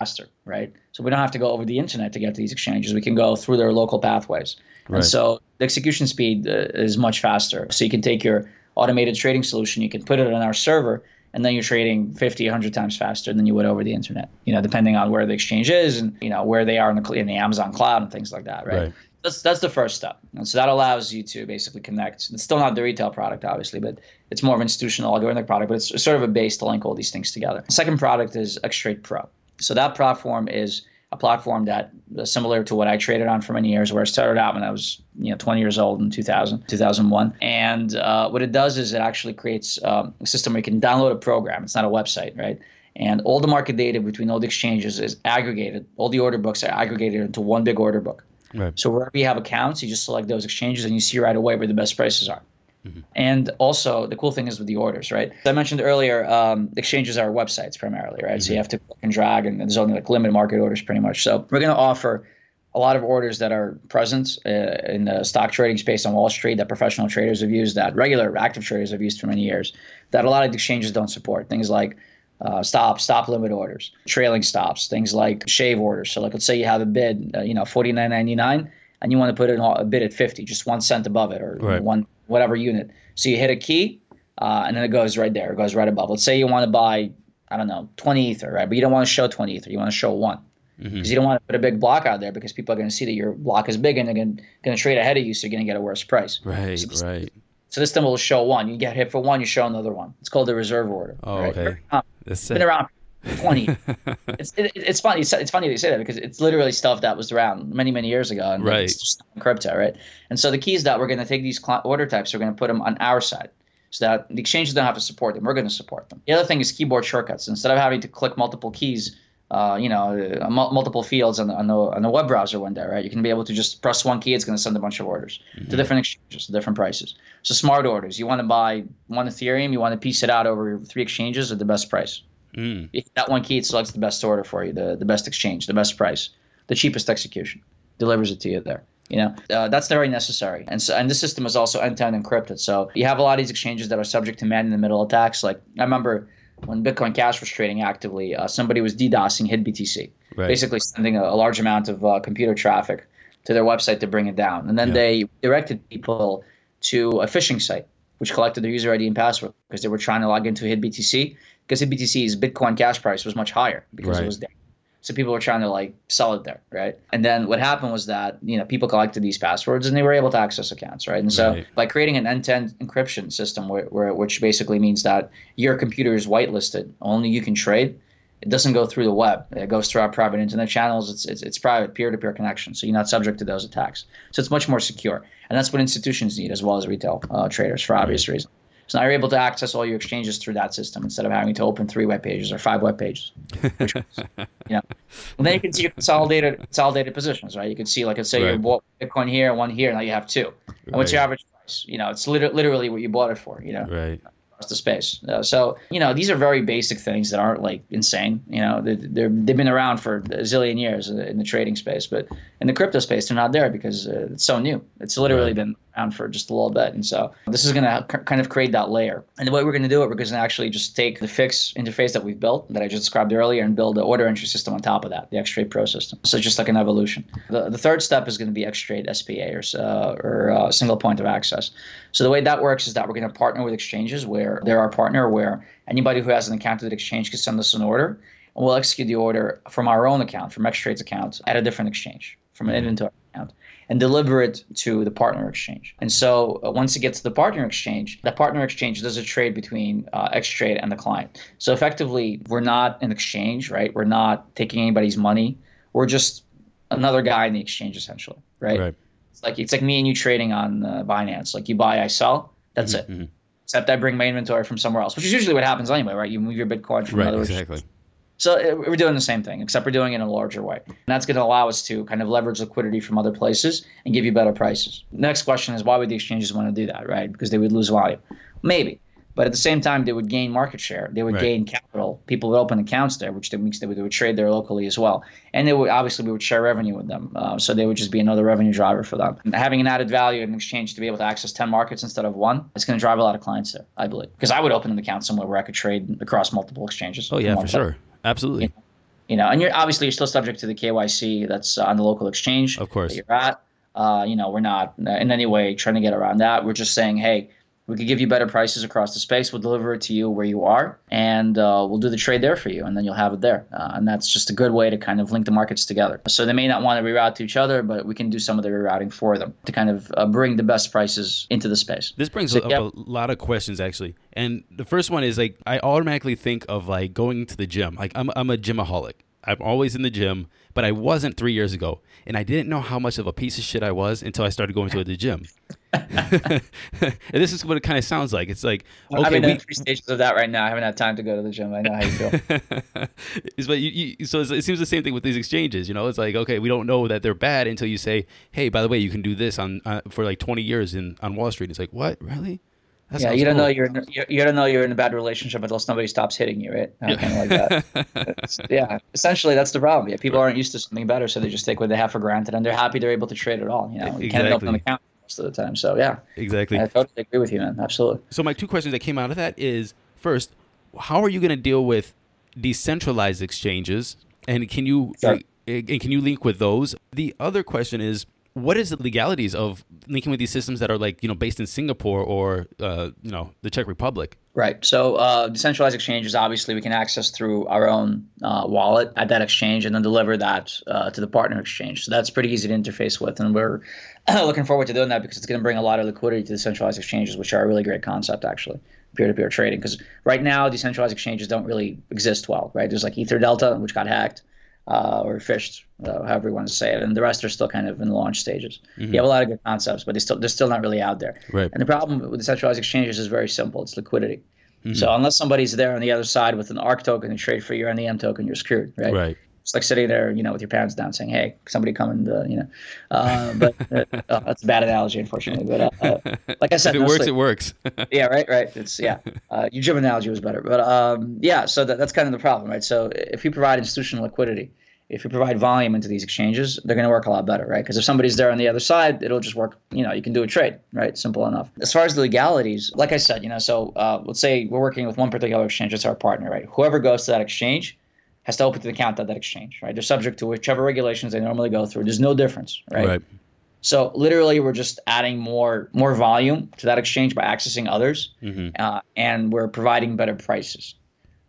[SPEAKER 2] Faster, right? So we don't have to go over the internet to get to these exchanges. We can go through their local pathways. Right. And so the execution speed uh, is much faster. So you can take your automated trading solution, you can put it on our server, and then you're trading 50, 100 times faster than you would over the internet, you know, depending on where the exchange is and, you know, where they are in the, in the Amazon cloud and things like that, right? right. That's, that's the first step. And so that allows you to basically connect. It's still not the retail product, obviously, but it's more of an institutional algorithmic product, but it's sort of a base to link all these things together. The second product is Xtrade Pro. So that platform is a platform that uh, similar to what I traded on for many years, where I started out when I was you know 20 years old in 2000, 2001. And uh, what it does is it actually creates um, a system where you can download a program. It's not a website, right? And all the market data between all the exchanges is aggregated. All the order books are aggregated into one big order book. Right. So wherever you have accounts, you just select those exchanges and you see right away where the best prices are. Mm-hmm. And also, the cool thing is with the orders, right? As I mentioned earlier, um, exchanges are websites primarily, right? Mm-hmm. So you mm-hmm. have to click and drag, and there's only like limited market orders pretty much. So we're going to offer a lot of orders that are present uh, in the stock trading space on Wall Street that professional traders have used, that regular active traders have used for many years, that a lot of exchanges don't support. Things like uh, stop, stop limit orders, trailing stops, things like shave orders. So, like, let's say you have a bid, uh, you know, forty nine ninety nine, and you want to put it in a bid at fifty, just one cent above it, or right. one whatever unit. So you hit a key, uh, and then it goes right there. It goes right above. Let's say you want to buy, I don't know, 20 ether, right? But you don't want to show 20 ether. You want to show one. Because mm-hmm. you don't want to put a big block out there because people are going to see that your block is big and they're going to trade ahead of you, so you're going to get a worse price.
[SPEAKER 1] Right,
[SPEAKER 2] so
[SPEAKER 1] right.
[SPEAKER 2] So this thing will show one. You get hit for one, you show another one. It's called the reserve order.
[SPEAKER 1] Oh, right? okay.
[SPEAKER 2] It's been around 20. it's it, it's funny. It's, it's funny they say that because it's literally stuff that was around many many years ago, and
[SPEAKER 1] right.
[SPEAKER 2] it's just crypto, right? And so the key is that we're going to take these order types, we're going to put them on our side, so that the exchanges don't have to support them. We're going to support them. The other thing is keyboard shortcuts. Instead of having to click multiple keys uh, you know, uh, multiple fields on the, on the on the web browser window, right? You can be able to just press one key; it's going to send a bunch of orders mm-hmm. to different exchanges, to different prices. So smart orders. You want to buy one Ethereum, you want to piece it out over three exchanges at the best price. Mm. That one key, it selects the best order for you, the the best exchange, the best price, the cheapest execution, delivers it to you there. You know, uh, that's very necessary. And so, and the system is also end-to-end encrypted. So you have a lot of these exchanges that are subject to man-in-the-middle attacks. Like I remember when Bitcoin Cash was trading actively, uh, somebody was DDoSing HitBTC, right. basically sending a, a, large amount of uh, computer traffic to their website to bring it down. And then yeah. they directed people to a phishing site, which collected their user ID and password because they were trying to log into HitBTC because BTC's Bitcoin Cash price was much higher because right. it was there. So people were trying to like sell it there, right? And then what happened was that you know people collected these passwords and they were able to access accounts, right? And so right. by creating an end-to-end encryption system, where, where, which basically means that your computer is whitelisted, only you can trade. It doesn't go through the web. It goes through our private internet channels. It's it's, it's private peer-to-peer connection, so you're not subject to those attacks. So it's much more secure, and that's what institutions need as well as retail uh, traders for obvious right. reasons. So now you're able to access all your exchanges through that system instead of having to open three web pages or five web pages. Which, you know, and then you can see your consolidated consolidated positions, right? You can see, like, let's say right. you bought Bitcoin here, one here, now you have two. And what's your average price? You know, it's literally literally what you bought it for. You know,
[SPEAKER 1] right
[SPEAKER 2] the space. Uh, so you know these are very basic things that aren't like insane. You know they they're, they've been around for a zillion years in the trading space, but in the crypto space they're not there because uh, it's so new. It's literally been around for just a little bit, and so this is going to c- kind of create that layer. And the way we're going to do it, we're going to actually just take the fix interface that we've built that I just described earlier and build the order entry system on top of that, the Xtrade Pro system. So just like an evolution. The, the third step is going to be Xtrade SPA or uh, or uh, single point of access. So the way that works is that we're going to partner with exchanges where they're our partner, where anybody who has an account with exchange can send us an order, and we'll execute the order from our own account, from Xtrade's account, at a different exchange, from an mm-hmm. inventory account, and deliver it to the partner exchange. And so uh, once it gets to the partner exchange, the partner exchange does a trade between uh, Xtrade and the client. So effectively, we're not an exchange, right? We're not taking anybody's money. We're just another guy in the exchange, essentially, right? right. It's like it's like me and you trading on uh, Binance. Like you buy, I sell. That's mm-hmm. it. Except I bring my inventory from somewhere else, which is usually what happens anyway, right? You move your Bitcoin from
[SPEAKER 1] right,
[SPEAKER 2] another.
[SPEAKER 1] Exactly.
[SPEAKER 2] So uh, we're doing the same thing, except we're doing it in a larger way. And that's going to allow us to kind of leverage liquidity from other places and give you better prices. Next question is why would the exchanges want to do that, right? Because they would lose volume. Maybe. But at the same time, they would gain market share. They would right. gain capital. People would open accounts there, which means they would, they would trade there locally as well. And they would obviously we would share revenue with them. Uh, so they would just be another revenue driver for them. And having an added value in exchange to be able to access 10 markets instead of one, it's going to drive a lot of clients there, I believe. Because I would open an account somewhere where I could trade across multiple exchanges.
[SPEAKER 1] Oh, yeah, for sure. Absolutely.
[SPEAKER 2] You know? you know, and you're obviously you're still subject to the KYC that's on the local exchange.
[SPEAKER 1] Of course.
[SPEAKER 2] you're at. Uh, you know, we're not in any way trying to get around that. We're just saying, hey, we could give you better prices across the space. We'll deliver it to you where you are, and uh, we'll do the trade there for you, and then you'll have it there. Uh, and that's just a good way to kind of link the markets together. So they may not want to reroute to each other, but we can do some of the rerouting for them to kind of uh, bring the best prices into the space.
[SPEAKER 1] This brings so, up a lot of questions actually, and the first one is like I automatically think of like going to the gym. Like I'm I'm a gymaholic. I'm always in the gym, but I wasn't three years ago, and I didn't know how much of a piece of shit I was until I started going to the gym. and this is what it kind of sounds like. It's like
[SPEAKER 2] okay, I'm in we, three stages of that right now. I haven't had time to go to the gym. I know how you feel.
[SPEAKER 1] but you, you, so it seems the same thing with these exchanges. You know, it's like okay, we don't know that they're bad until you say, hey, by the way, you can do this on uh, for like 20 years in on Wall Street. It's like what really?
[SPEAKER 2] That yeah, you don't cool. know you're in, you don't know you're in a bad relationship until somebody stops hitting you, right? Yeah. Kind of like that. yeah, essentially that's the problem. Yeah, people aren't used to something better, so they just take what they have for granted, and they're happy they're able to trade it all. You know, you can't open an account most of the time. So yeah,
[SPEAKER 1] exactly.
[SPEAKER 2] I totally agree with you, man. Absolutely.
[SPEAKER 1] So my two questions that came out of that is first, how are you going to deal with decentralized exchanges, and can you sure. and can you link with those? The other question is what is the legalities of linking with these systems that are like you know based in Singapore or uh, you know the Czech Republic?
[SPEAKER 2] Right. So uh, decentralized exchanges, obviously, we can access through our own uh, wallet at that exchange and then deliver that uh, to the partner exchange. So that's pretty easy to interface with, and we're looking forward to doing that because it's going to bring a lot of liquidity to decentralized exchanges, which are a really great concept actually peer-to-peer trading because right now decentralized exchanges don't really exist well right there's like EtherDelta which got hacked uh, or phished, uh, however you want to say it, and the rest are still kind of in launch stages. Mm-hmm. You have a lot of good concepts, but they still they're still not really out there.
[SPEAKER 1] Right.
[SPEAKER 2] And the problem with decentralized exchanges is very simple: it's liquidity. Mm-hmm. So unless somebody's there on the other side with an ARK token to trade for your NEM token, you're screwed, right?
[SPEAKER 1] Right.
[SPEAKER 2] It's like sitting there, you know, with your pants down, saying, "Hey, somebody come and, uh, you know." Uh, but uh, oh, that's a bad analogy, unfortunately. But uh, uh, like I said,
[SPEAKER 1] if it works, it works.
[SPEAKER 2] yeah, right, right. It's yeah. Uh, your gym analogy was better, but um, yeah. So that, that's kind of the problem, right? So if you provide institutional liquidity, if you provide volume into these exchanges, they're going to work a lot better, right? Because if somebody's there on the other side, it'll just work. You know, you can do a trade, right? Simple enough. As far as the legalities, like I said, you know, so uh, let's say we're working with one particular exchange, it's our partner, right? Whoever goes to that exchange has to open the account at that exchange, right? They're subject to whichever regulations they normally go through. There's no difference, right?
[SPEAKER 1] Right.
[SPEAKER 2] So literally, we're just adding more more volume to that exchange by accessing others,
[SPEAKER 1] Mm-hmm.
[SPEAKER 2] uh, and we're providing better prices.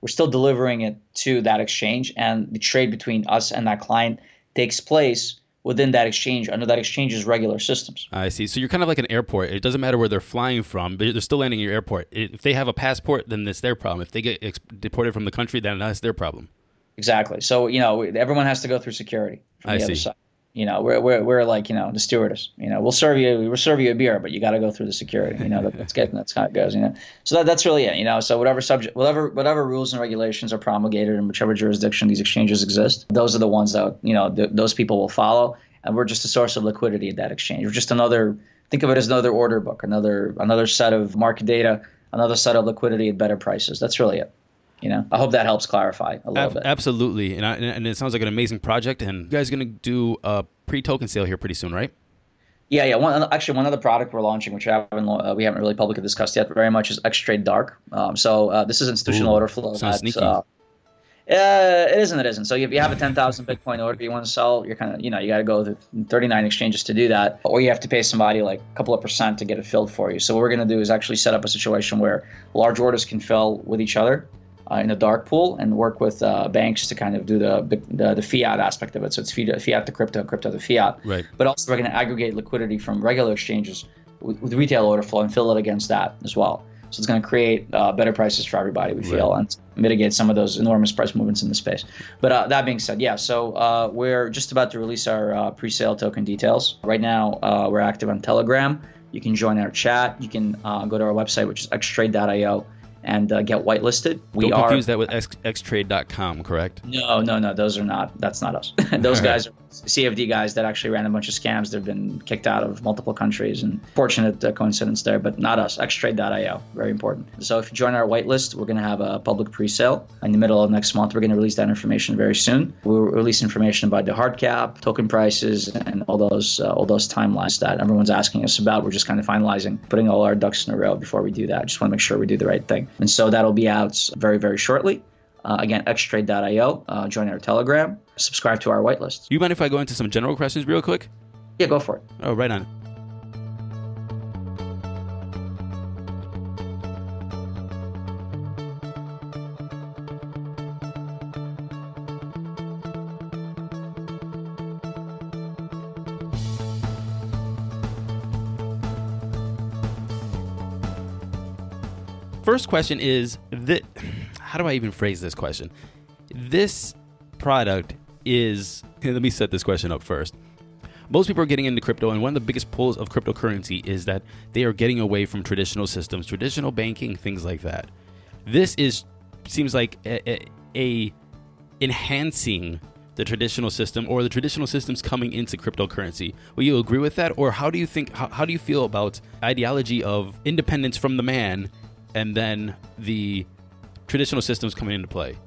[SPEAKER 2] We're still delivering it to that exchange, and the trade between us and that client takes place within that exchange under that exchange's regular systems.
[SPEAKER 1] I see. So you're kind of like an airport. It doesn't matter where they're flying from, but they're still landing in your airport. If they have a passport, then it's their problem. If they get deported from the country, then that's their problem.
[SPEAKER 2] Exactly. So you know, everyone has to go through security
[SPEAKER 1] I
[SPEAKER 2] the other
[SPEAKER 1] see.
[SPEAKER 2] side. You know, we're, we're, we're like you know the stewardess. You know, we'll serve you we'll serve you a beer, but you got to go through the security. You know, that, that's good. That's how it goes. You know, so that, that's really it. You know, so whatever subject, whatever whatever rules and regulations are promulgated in whichever jurisdiction these exchanges exist, those are the ones that you know th- those people will follow, and we're just a source of liquidity at that exchange. We're just another. Think of it as another order book, another another set of market data, another set of liquidity at better prices. That's really it. You know, I hope that helps clarify a little
[SPEAKER 1] Ab-
[SPEAKER 2] bit.
[SPEAKER 1] absolutely, and, I, and it sounds like an amazing project. And you guys are gonna do a pre-token sale here pretty soon, right?
[SPEAKER 2] Yeah, yeah. One actually, one other product we're launching, which we haven't uh, we haven't really publicly discussed yet, very much is X Trade Dark. Um, so uh, this is institutional
[SPEAKER 1] Ooh,
[SPEAKER 2] order flow.
[SPEAKER 1] sounds
[SPEAKER 2] that,
[SPEAKER 1] sneaky.
[SPEAKER 2] Uh, uh, it isn't. It isn't. So if you have a ten thousand Bitcoin order you want to sell, you're kind of you know you got to go to thirty nine exchanges to do that, or you have to pay somebody like a couple of percent to get it filled for you. So what we're going to do is actually set up a situation where large orders can fill with each other. Uh, in a dark pool and work with uh, banks to kind of do the, the the fiat aspect of it. So it's fiat, fiat to crypto, crypto to fiat
[SPEAKER 1] Right.
[SPEAKER 2] but also we're going to aggregate liquidity from regular exchanges with, with retail order flow and fill it against that as well. So it's going to create uh, better prices for everybody, we feel, and mitigate some of those enormous price movements in the space. But uh, that being said, yeah, so uh, we're just about to release our uh, pre-sale token details. Right now, uh, we're active on Telegram. You can join our chat. You can uh, go to our website, which is xtrade.io, and uh, get whitelisted. We
[SPEAKER 1] Don't
[SPEAKER 2] are
[SPEAKER 1] confuse that with X- xtrade.com, correct?
[SPEAKER 2] no, no, no. Those are not. That's not us. those guys are CFD guys that actually ran a bunch of scams. They've been kicked out of multiple countries, and fortunate uh, coincidence there, but not us. Xtrade.io, very important. So if you join our whitelist, we're going to have a public pre-sale in the middle of next month. We're going to release that information very soon. We'll release information about the hard cap, token prices, and all those uh, all those timelines that everyone's asking us about. We're just kind of finalizing, putting all our ducks in a row before we do that. Just want to make sure we do the right thing, and so that'll be out very very shortly. Uh, again, xtrade.io. Uh, join our Telegram. Subscribe to our whitelist.
[SPEAKER 1] You mind if I go into some general questions real quick?
[SPEAKER 2] Yeah, go for it.
[SPEAKER 1] Oh, right on. First question is that how do I even phrase this question? This product is let me set this question up first most people are getting into crypto, and one of the biggest pulls of cryptocurrency is that they are getting away from traditional systems, traditional banking, things like that. This is seems like a, a, a enhancing the traditional system, or the traditional systems coming into cryptocurrency. Will you agree with that, or how do you think? How, how do you feel about ideology of independence from the man, and then the traditional systems coming into play?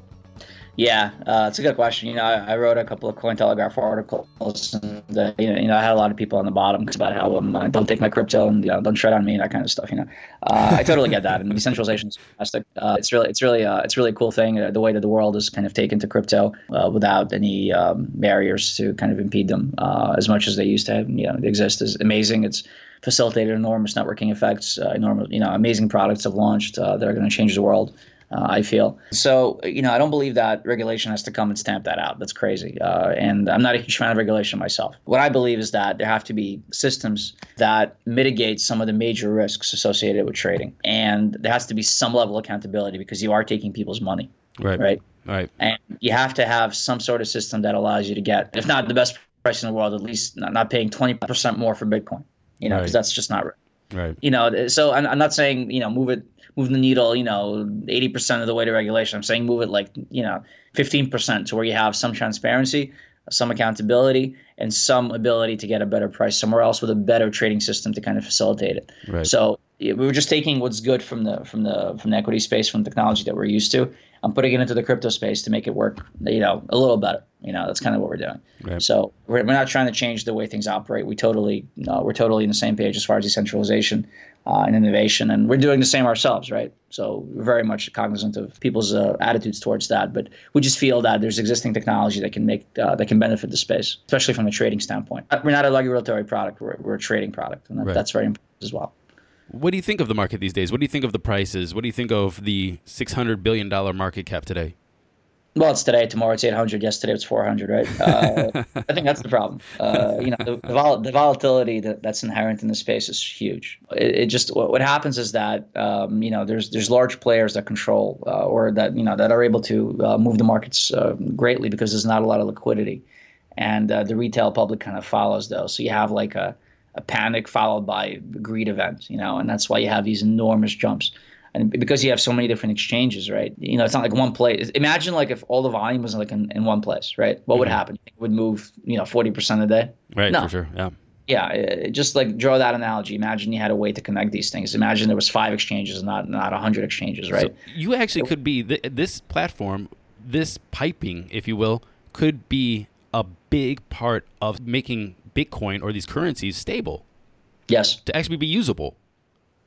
[SPEAKER 2] Yeah, uh, it's a good question. You know, I, I wrote a couple of Cointelegraph articles, and uh, you, know, you know, I had a lot of people on the bottom about how um, uh, don't take my crypto and you know, don't tread on me, and that kind of stuff. You know, uh, I totally get that. And decentralization is fantastic. Uh, it's really, it's really, uh, it's really a cool thing. The way that the world is kind of taken to crypto without any um, barriers to kind of impede them as much as they used to have, you know, exist is amazing. It's facilitated enormous networking effects. Enormous, you know, amazing products have launched that are going to change the world. Uh, I feel so. You know, I don't believe that regulation has to come and stamp that out. That's crazy. Uh, and I'm not a huge fan of regulation myself. What I believe is that there have to be systems that mitigate some of the major risks associated with trading, and there has to be some level of accountability because you are taking people's money,
[SPEAKER 1] Right.
[SPEAKER 2] right?
[SPEAKER 1] Right.
[SPEAKER 2] And you have to have some sort of system that allows you to get, if not the best price in the world, at least not, not paying 20% more for Bitcoin. You know, because
[SPEAKER 1] Right.
[SPEAKER 2] that's just not right.
[SPEAKER 1] Right.
[SPEAKER 2] You know, so I'm, I'm not saying you know move it move the needle, you know, 80% of the way to regulation. I'm saying move it like, you know, 15% to where you have some transparency, some accountability, and some ability to get a better price somewhere else with a better trading system to kind of facilitate it.
[SPEAKER 1] Right.
[SPEAKER 2] So we were just taking what's good from the from the from the equity space, from the technology that we're used to, I'm putting it into the crypto space to make it work, you know, a little better. You know, that's kind of what we're doing. Right. So we're, we're not trying to change the way things operate. We totally, uh, we're totally in the same page as far as decentralization uh, and innovation, and we're doing the same ourselves, right? So we're very much cognizant of people's uh, attitudes towards that, but we just feel that there's existing technology that can make uh, that can benefit the space, especially from a trading standpoint. We're not a regulatory product; we're, we're a trading product, and that, right. that's very important as well.
[SPEAKER 1] What do you think of the market these days? What do you think of the prices? What do you think of the $600 billion market cap today?
[SPEAKER 2] Well, it's today. Tomorrow it's 800. Yesterday it was 400, right? Uh, I think that's the problem. Uh, you know, the, the, vol- the volatility that, that's inherent in the space is huge. It, it just what, what, happens is that um, you know there's there's large players that control uh, or that you know that are able to uh, move the markets uh, greatly because there's not a lot of liquidity, and uh, the retail public kind of follows those. So you have like a a panic followed by a greed event, you know, and that's why you have these enormous jumps. And because you have so many different exchanges, right? You know, it's not like one place. Imagine like if all the volume was like in, in one place, right? What mm-hmm. would happen? It would move, you know, forty percent a day.
[SPEAKER 1] Right. No. For sure. Yeah.
[SPEAKER 2] Yeah, just like draw that analogy. Imagine you had a way to connect these things. Imagine there was five exchanges, not not a hundred exchanges, right? So
[SPEAKER 1] you actually could be th- this platform, this piping, if you will, could be a big part of making Bitcoin or these currencies stable.
[SPEAKER 2] Yes.
[SPEAKER 1] To actually be usable.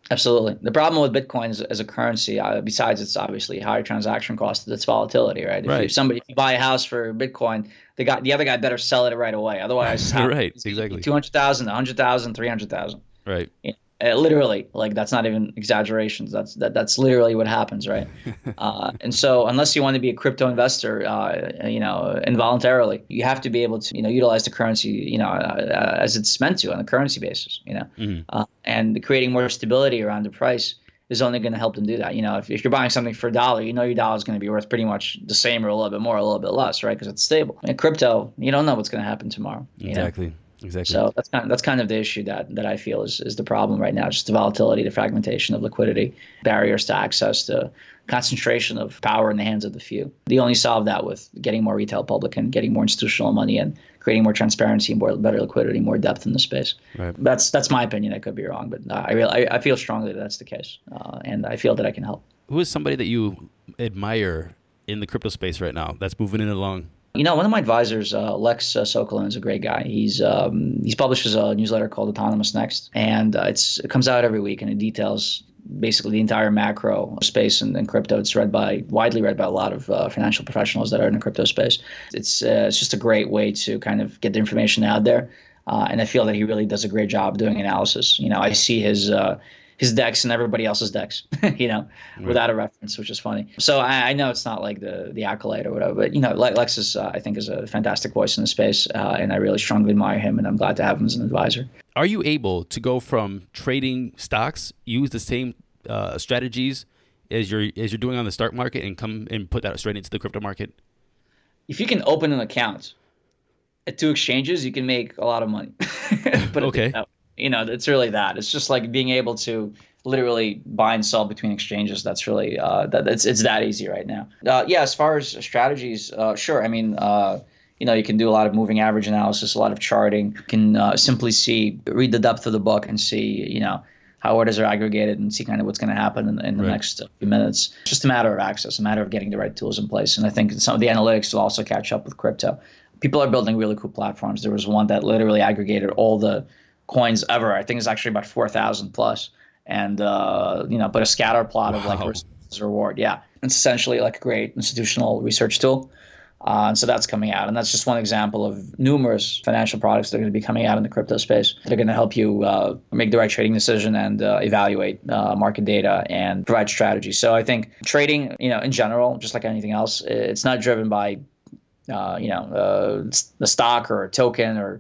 [SPEAKER 2] Absolutely. The problem with Bitcoin as, as a currency, uh, besides its obviously higher transaction cost, its volatility, right? If,
[SPEAKER 1] right.
[SPEAKER 2] if somebody if you buy a house for Bitcoin, the guy, the other guy better sell it right away. Otherwise,
[SPEAKER 1] right, exactly.
[SPEAKER 2] 200,000, 100,000, 300,000.
[SPEAKER 1] Right.
[SPEAKER 2] Know, uh, literally, like that's not even exaggerations. That's that, that's literally what happens, right? uh, and so, unless you want to be a crypto investor, uh, you know, involuntarily, you have to be able to, you know, utilize the currency, you know, uh, as it's meant to on a currency basis, you know, mm-hmm. And creating more stability around the price is only going to help them do that. You know, if, if you're buying something for a dollar, you know your dollar is going to be worth pretty much the same or a little bit more, a little bit less, right? Because it's stable. In crypto, you don't know what's going to happen tomorrow.
[SPEAKER 1] Exactly.
[SPEAKER 2] Know?
[SPEAKER 1] Exactly.
[SPEAKER 2] So that's kind of, that's kind of the issue that that I feel is, is the problem right now. Just the volatility, the fragmentation of liquidity, barriers to access, the concentration of power in the hands of the few. They only solve that with getting more retail public and getting more institutional money and creating more transparency, more better liquidity, more depth in the space. Right. That's that's my opinion. I could be wrong, but I really I, I feel strongly that that's the case, uh, and I feel that I can help.
[SPEAKER 1] Who is somebody that you admire in the crypto space right now that's moving it along?
[SPEAKER 2] You know, one of my advisors, uh, Lex uh, Sokolin, is a great guy. He's um, he's publishes a newsletter called Autonomous Next, and uh, it's it comes out every week, and it details basically the entire macro space and, and crypto. It's read by widely read by a lot of uh, financial professionals that are in the crypto space. It's uh, it's just a great way to kind of get the information out there. Uh, and I feel that he really does a great job doing analysis. You know, I see his uh, his decks and everybody else's decks, you know, right. without a reference, which is funny. So I, I, know it's not like the the accolade or whatever, but you know, Lexus uh, I think is a fantastic voice in the space, uh, and I really strongly admire him, and I'm glad to have him as an advisor.
[SPEAKER 1] Are you able to go from trading stocks, use the same uh, strategies as you're as you're doing on the stock market, and come and put that straight into the crypto market?
[SPEAKER 2] If you can open an account at two exchanges, you can make a lot of money.
[SPEAKER 1] but okay
[SPEAKER 2] you know, it's really that. It's just like being able to literally buy and sell between exchanges. That's really uh, that it's it's that easy right now. Uh, yeah, as far as strategies, uh, sure. I mean, uh, you know, you can do a lot of moving average analysis, a lot of charting. You can uh, simply see, read the depth of the book, and see, you know, how orders are aggregated and see kind of what's going to happen in, in the right. next few minutes. It's just a matter of access, a matter of getting the right tools in place. And I think some of the analytics will also catch up with crypto. People are building really cool platforms. There was one that literally aggregated all the coins ever. I think it's actually about four thousand plus, and uh, you know, but a scatter plot wow. of like reward. Yeah, it's essentially like a great institutional research tool. Uh, and so that's coming out, and that's just one example of numerous financial products that are going to be coming out in the crypto space. They're going to help you uh, make the right trading decision and uh, evaluate uh, market data and provide strategy. So I think trading, you know, in general, just like anything else, it's not driven by, uh, you know, uh, the stock or a token or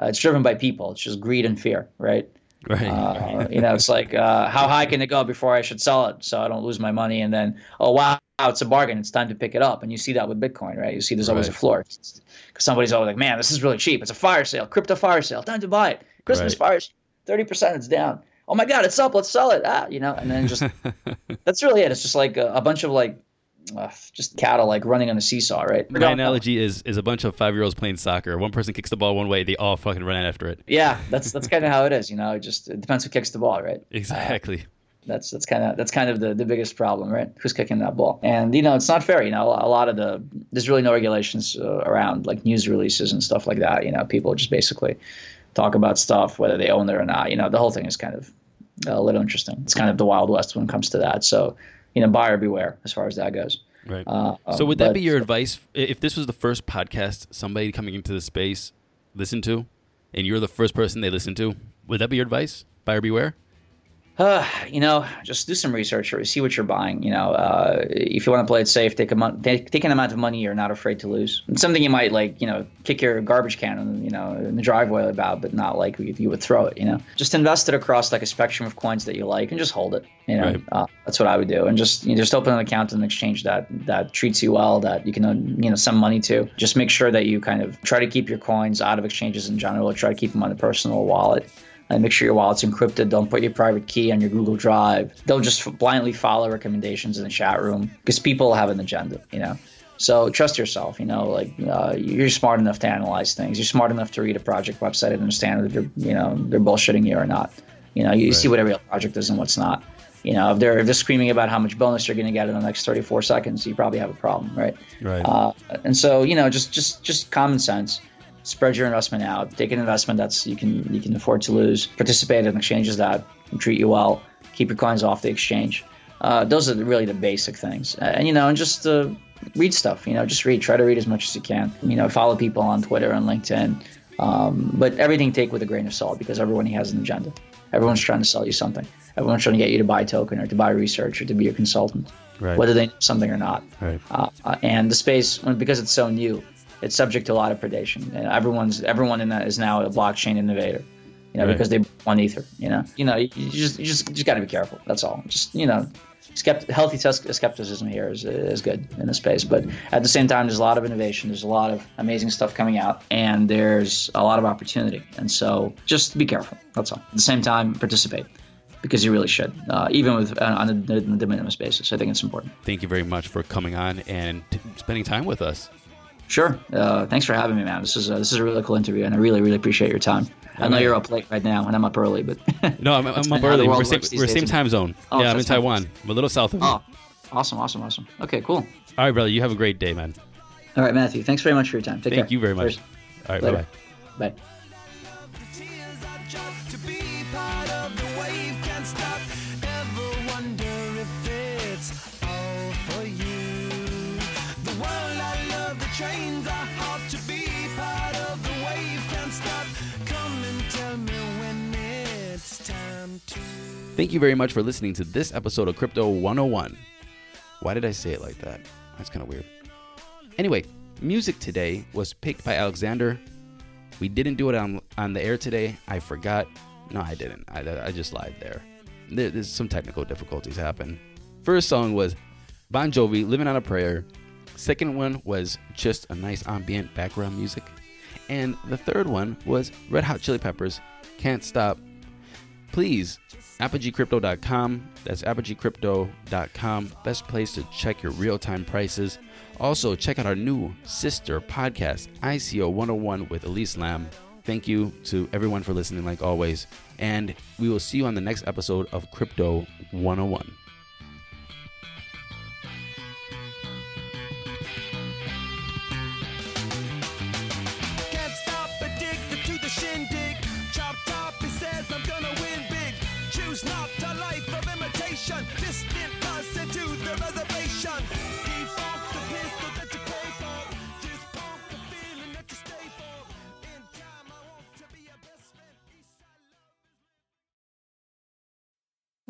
[SPEAKER 2] uh, it's driven by people. It's just greed and fear, right?
[SPEAKER 1] Right. Uh,
[SPEAKER 2] you know, it's like uh, how high can it go before I should sell it so I don't lose my money? And then, oh wow, it's a bargain. It's time to pick it up. And you see that with Bitcoin, right? You see there's always right. a floor because somebody's always like, man, this is really cheap. It's a fire sale, crypto fire sale. Time to buy it. Christmas right. fires, thirty percent. It's down. oh my god, it's up, let's sell it, ah, you know, and then just that's really it. It's just like a, a bunch of like uh, just cattle like running on a seesaw, right?
[SPEAKER 1] My analogy is is a bunch of five year olds playing soccer. One person kicks the ball one way, they all fucking run after it.
[SPEAKER 2] Yeah, that's that's kind of how it is. You know, it just it depends who kicks the ball, right?
[SPEAKER 1] Exactly. Uh,
[SPEAKER 2] that's that's kind of that's kind of the, the biggest problem, right? Who's kicking that ball? And you know, it's not fair. You know, a lot of the there's really no regulations uh, around like news releases and stuff like that. You know, people just basically talk about stuff whether they own it or not. You know, the whole thing is kind of a little interesting. It's kind of the wild west when it comes to that. So, you know, buyer beware as far as that goes.
[SPEAKER 1] Right. Uh, so, would that but, be your advice if this was the first podcast somebody coming into the space listened to, and you're the first person they listen to? Would that be your advice? Buyer beware
[SPEAKER 2] uh, you know, just do some research or see what you're buying. You know, uh, if you want to play it safe, take a mon- take, take, an amount of money you're not afraid to lose. It's something you might like, you know, kick your garbage can, in, you know, in the driveway about, but not like you would throw it. You know, just invest it across like a spectrum of coins that you like and just hold it. You know, right. uh, that's what I would do, and just you know, just open an account in an exchange that that treats you well, that you can you know send money to. Just make sure that you kind of try to keep your coins out of exchanges in general. Try to keep them on a personal wallet and make sure your wallet's encrypted. Don't put your private key on your Google Drive. Don't just blindly follow recommendations in the chat room because people have an agenda, you know. So trust yourself, you know, like uh, you're smart enough to analyze things. You're smart enough to read a project website and understand if they're, you know, they're bullshitting you or not. You know, you right. see what real project is and what's not. You know, if they're if they're screaming about how much bonus you're going to get in the next 34 seconds, you probably have a problem, right?
[SPEAKER 1] Right. Uh,
[SPEAKER 2] and so, you know, just just just common sense spread your investment out. Take an investment that's you can you can afford to lose. Participate in exchanges that treat you well. Keep your coins off the exchange. Uh, those are really the basic things. And you know, and just uh, read stuff. You know, just read. Try to read as much as you can. You know, follow people on Twitter and LinkedIn. Um, but everything take with a grain of salt because everyone has an agenda. Everyone's trying to sell you something. Everyone's trying to get you to buy a token or to buy research or to be a consultant, right. whether they know something or not.
[SPEAKER 1] Right. Uh,
[SPEAKER 2] uh and the space, because it's so new, it's subject to a lot of predation. And everyone's everyone in that is now a blockchain innovator, you know, right. because they want ether. You know, you know, you just you just you just got to be careful. That's all. Just you know, skept- healthy skepticism here is is good in the space. But at the same time, there's a lot of innovation. There's a lot of amazing stuff coming out, and there's a lot of opportunity. And so, just be careful. That's all. At the same time, participate because you really should, uh, even with uh, on a de minimis basis. I think it's important.
[SPEAKER 1] Thank you very much for coming on and t- spending time with us.
[SPEAKER 2] Sure. Uh, thanks for having me, man. This is a, this is a really cool interview, and I really really appreciate your time. I know you're up late right now, and I'm up early, but
[SPEAKER 1] no, I'm, I'm up early. We're, same, we're same time zone. Oh, yeah, I'm in Taiwan. I'm a little south of you. Oh,
[SPEAKER 2] awesome, awesome, awesome. Okay, cool.
[SPEAKER 1] All right, brother. You have a great day, man.
[SPEAKER 2] All right, Matthew. Thanks very much for your time. Take
[SPEAKER 1] Thank
[SPEAKER 2] care.
[SPEAKER 1] you very much. Cheers. All right, bye
[SPEAKER 2] bye. Bye.
[SPEAKER 1] Thank you very much for listening to this episode of Crypto 101. Why did I say it like that? That's kind of weird. Anyway, music today was picked by Alexander. We didn't do it on, on the air today. I forgot. No, I didn't. I, I just lied there. there. There's some technical difficulties happen. First song was Bon Jovi, Living on a Prayer. Second one was just a nice ambient background music. And the third one was Red Hot Chili Peppers, Can't Stop. Please ApogeeCrypto.com. That's ApogeeCrypto.com. Best place to check your real time prices. Also, check out our new sister podcast, ICO 101 with Elise Lam. Thank you to everyone for listening, like always. And we will see you on the next episode of Crypto 101.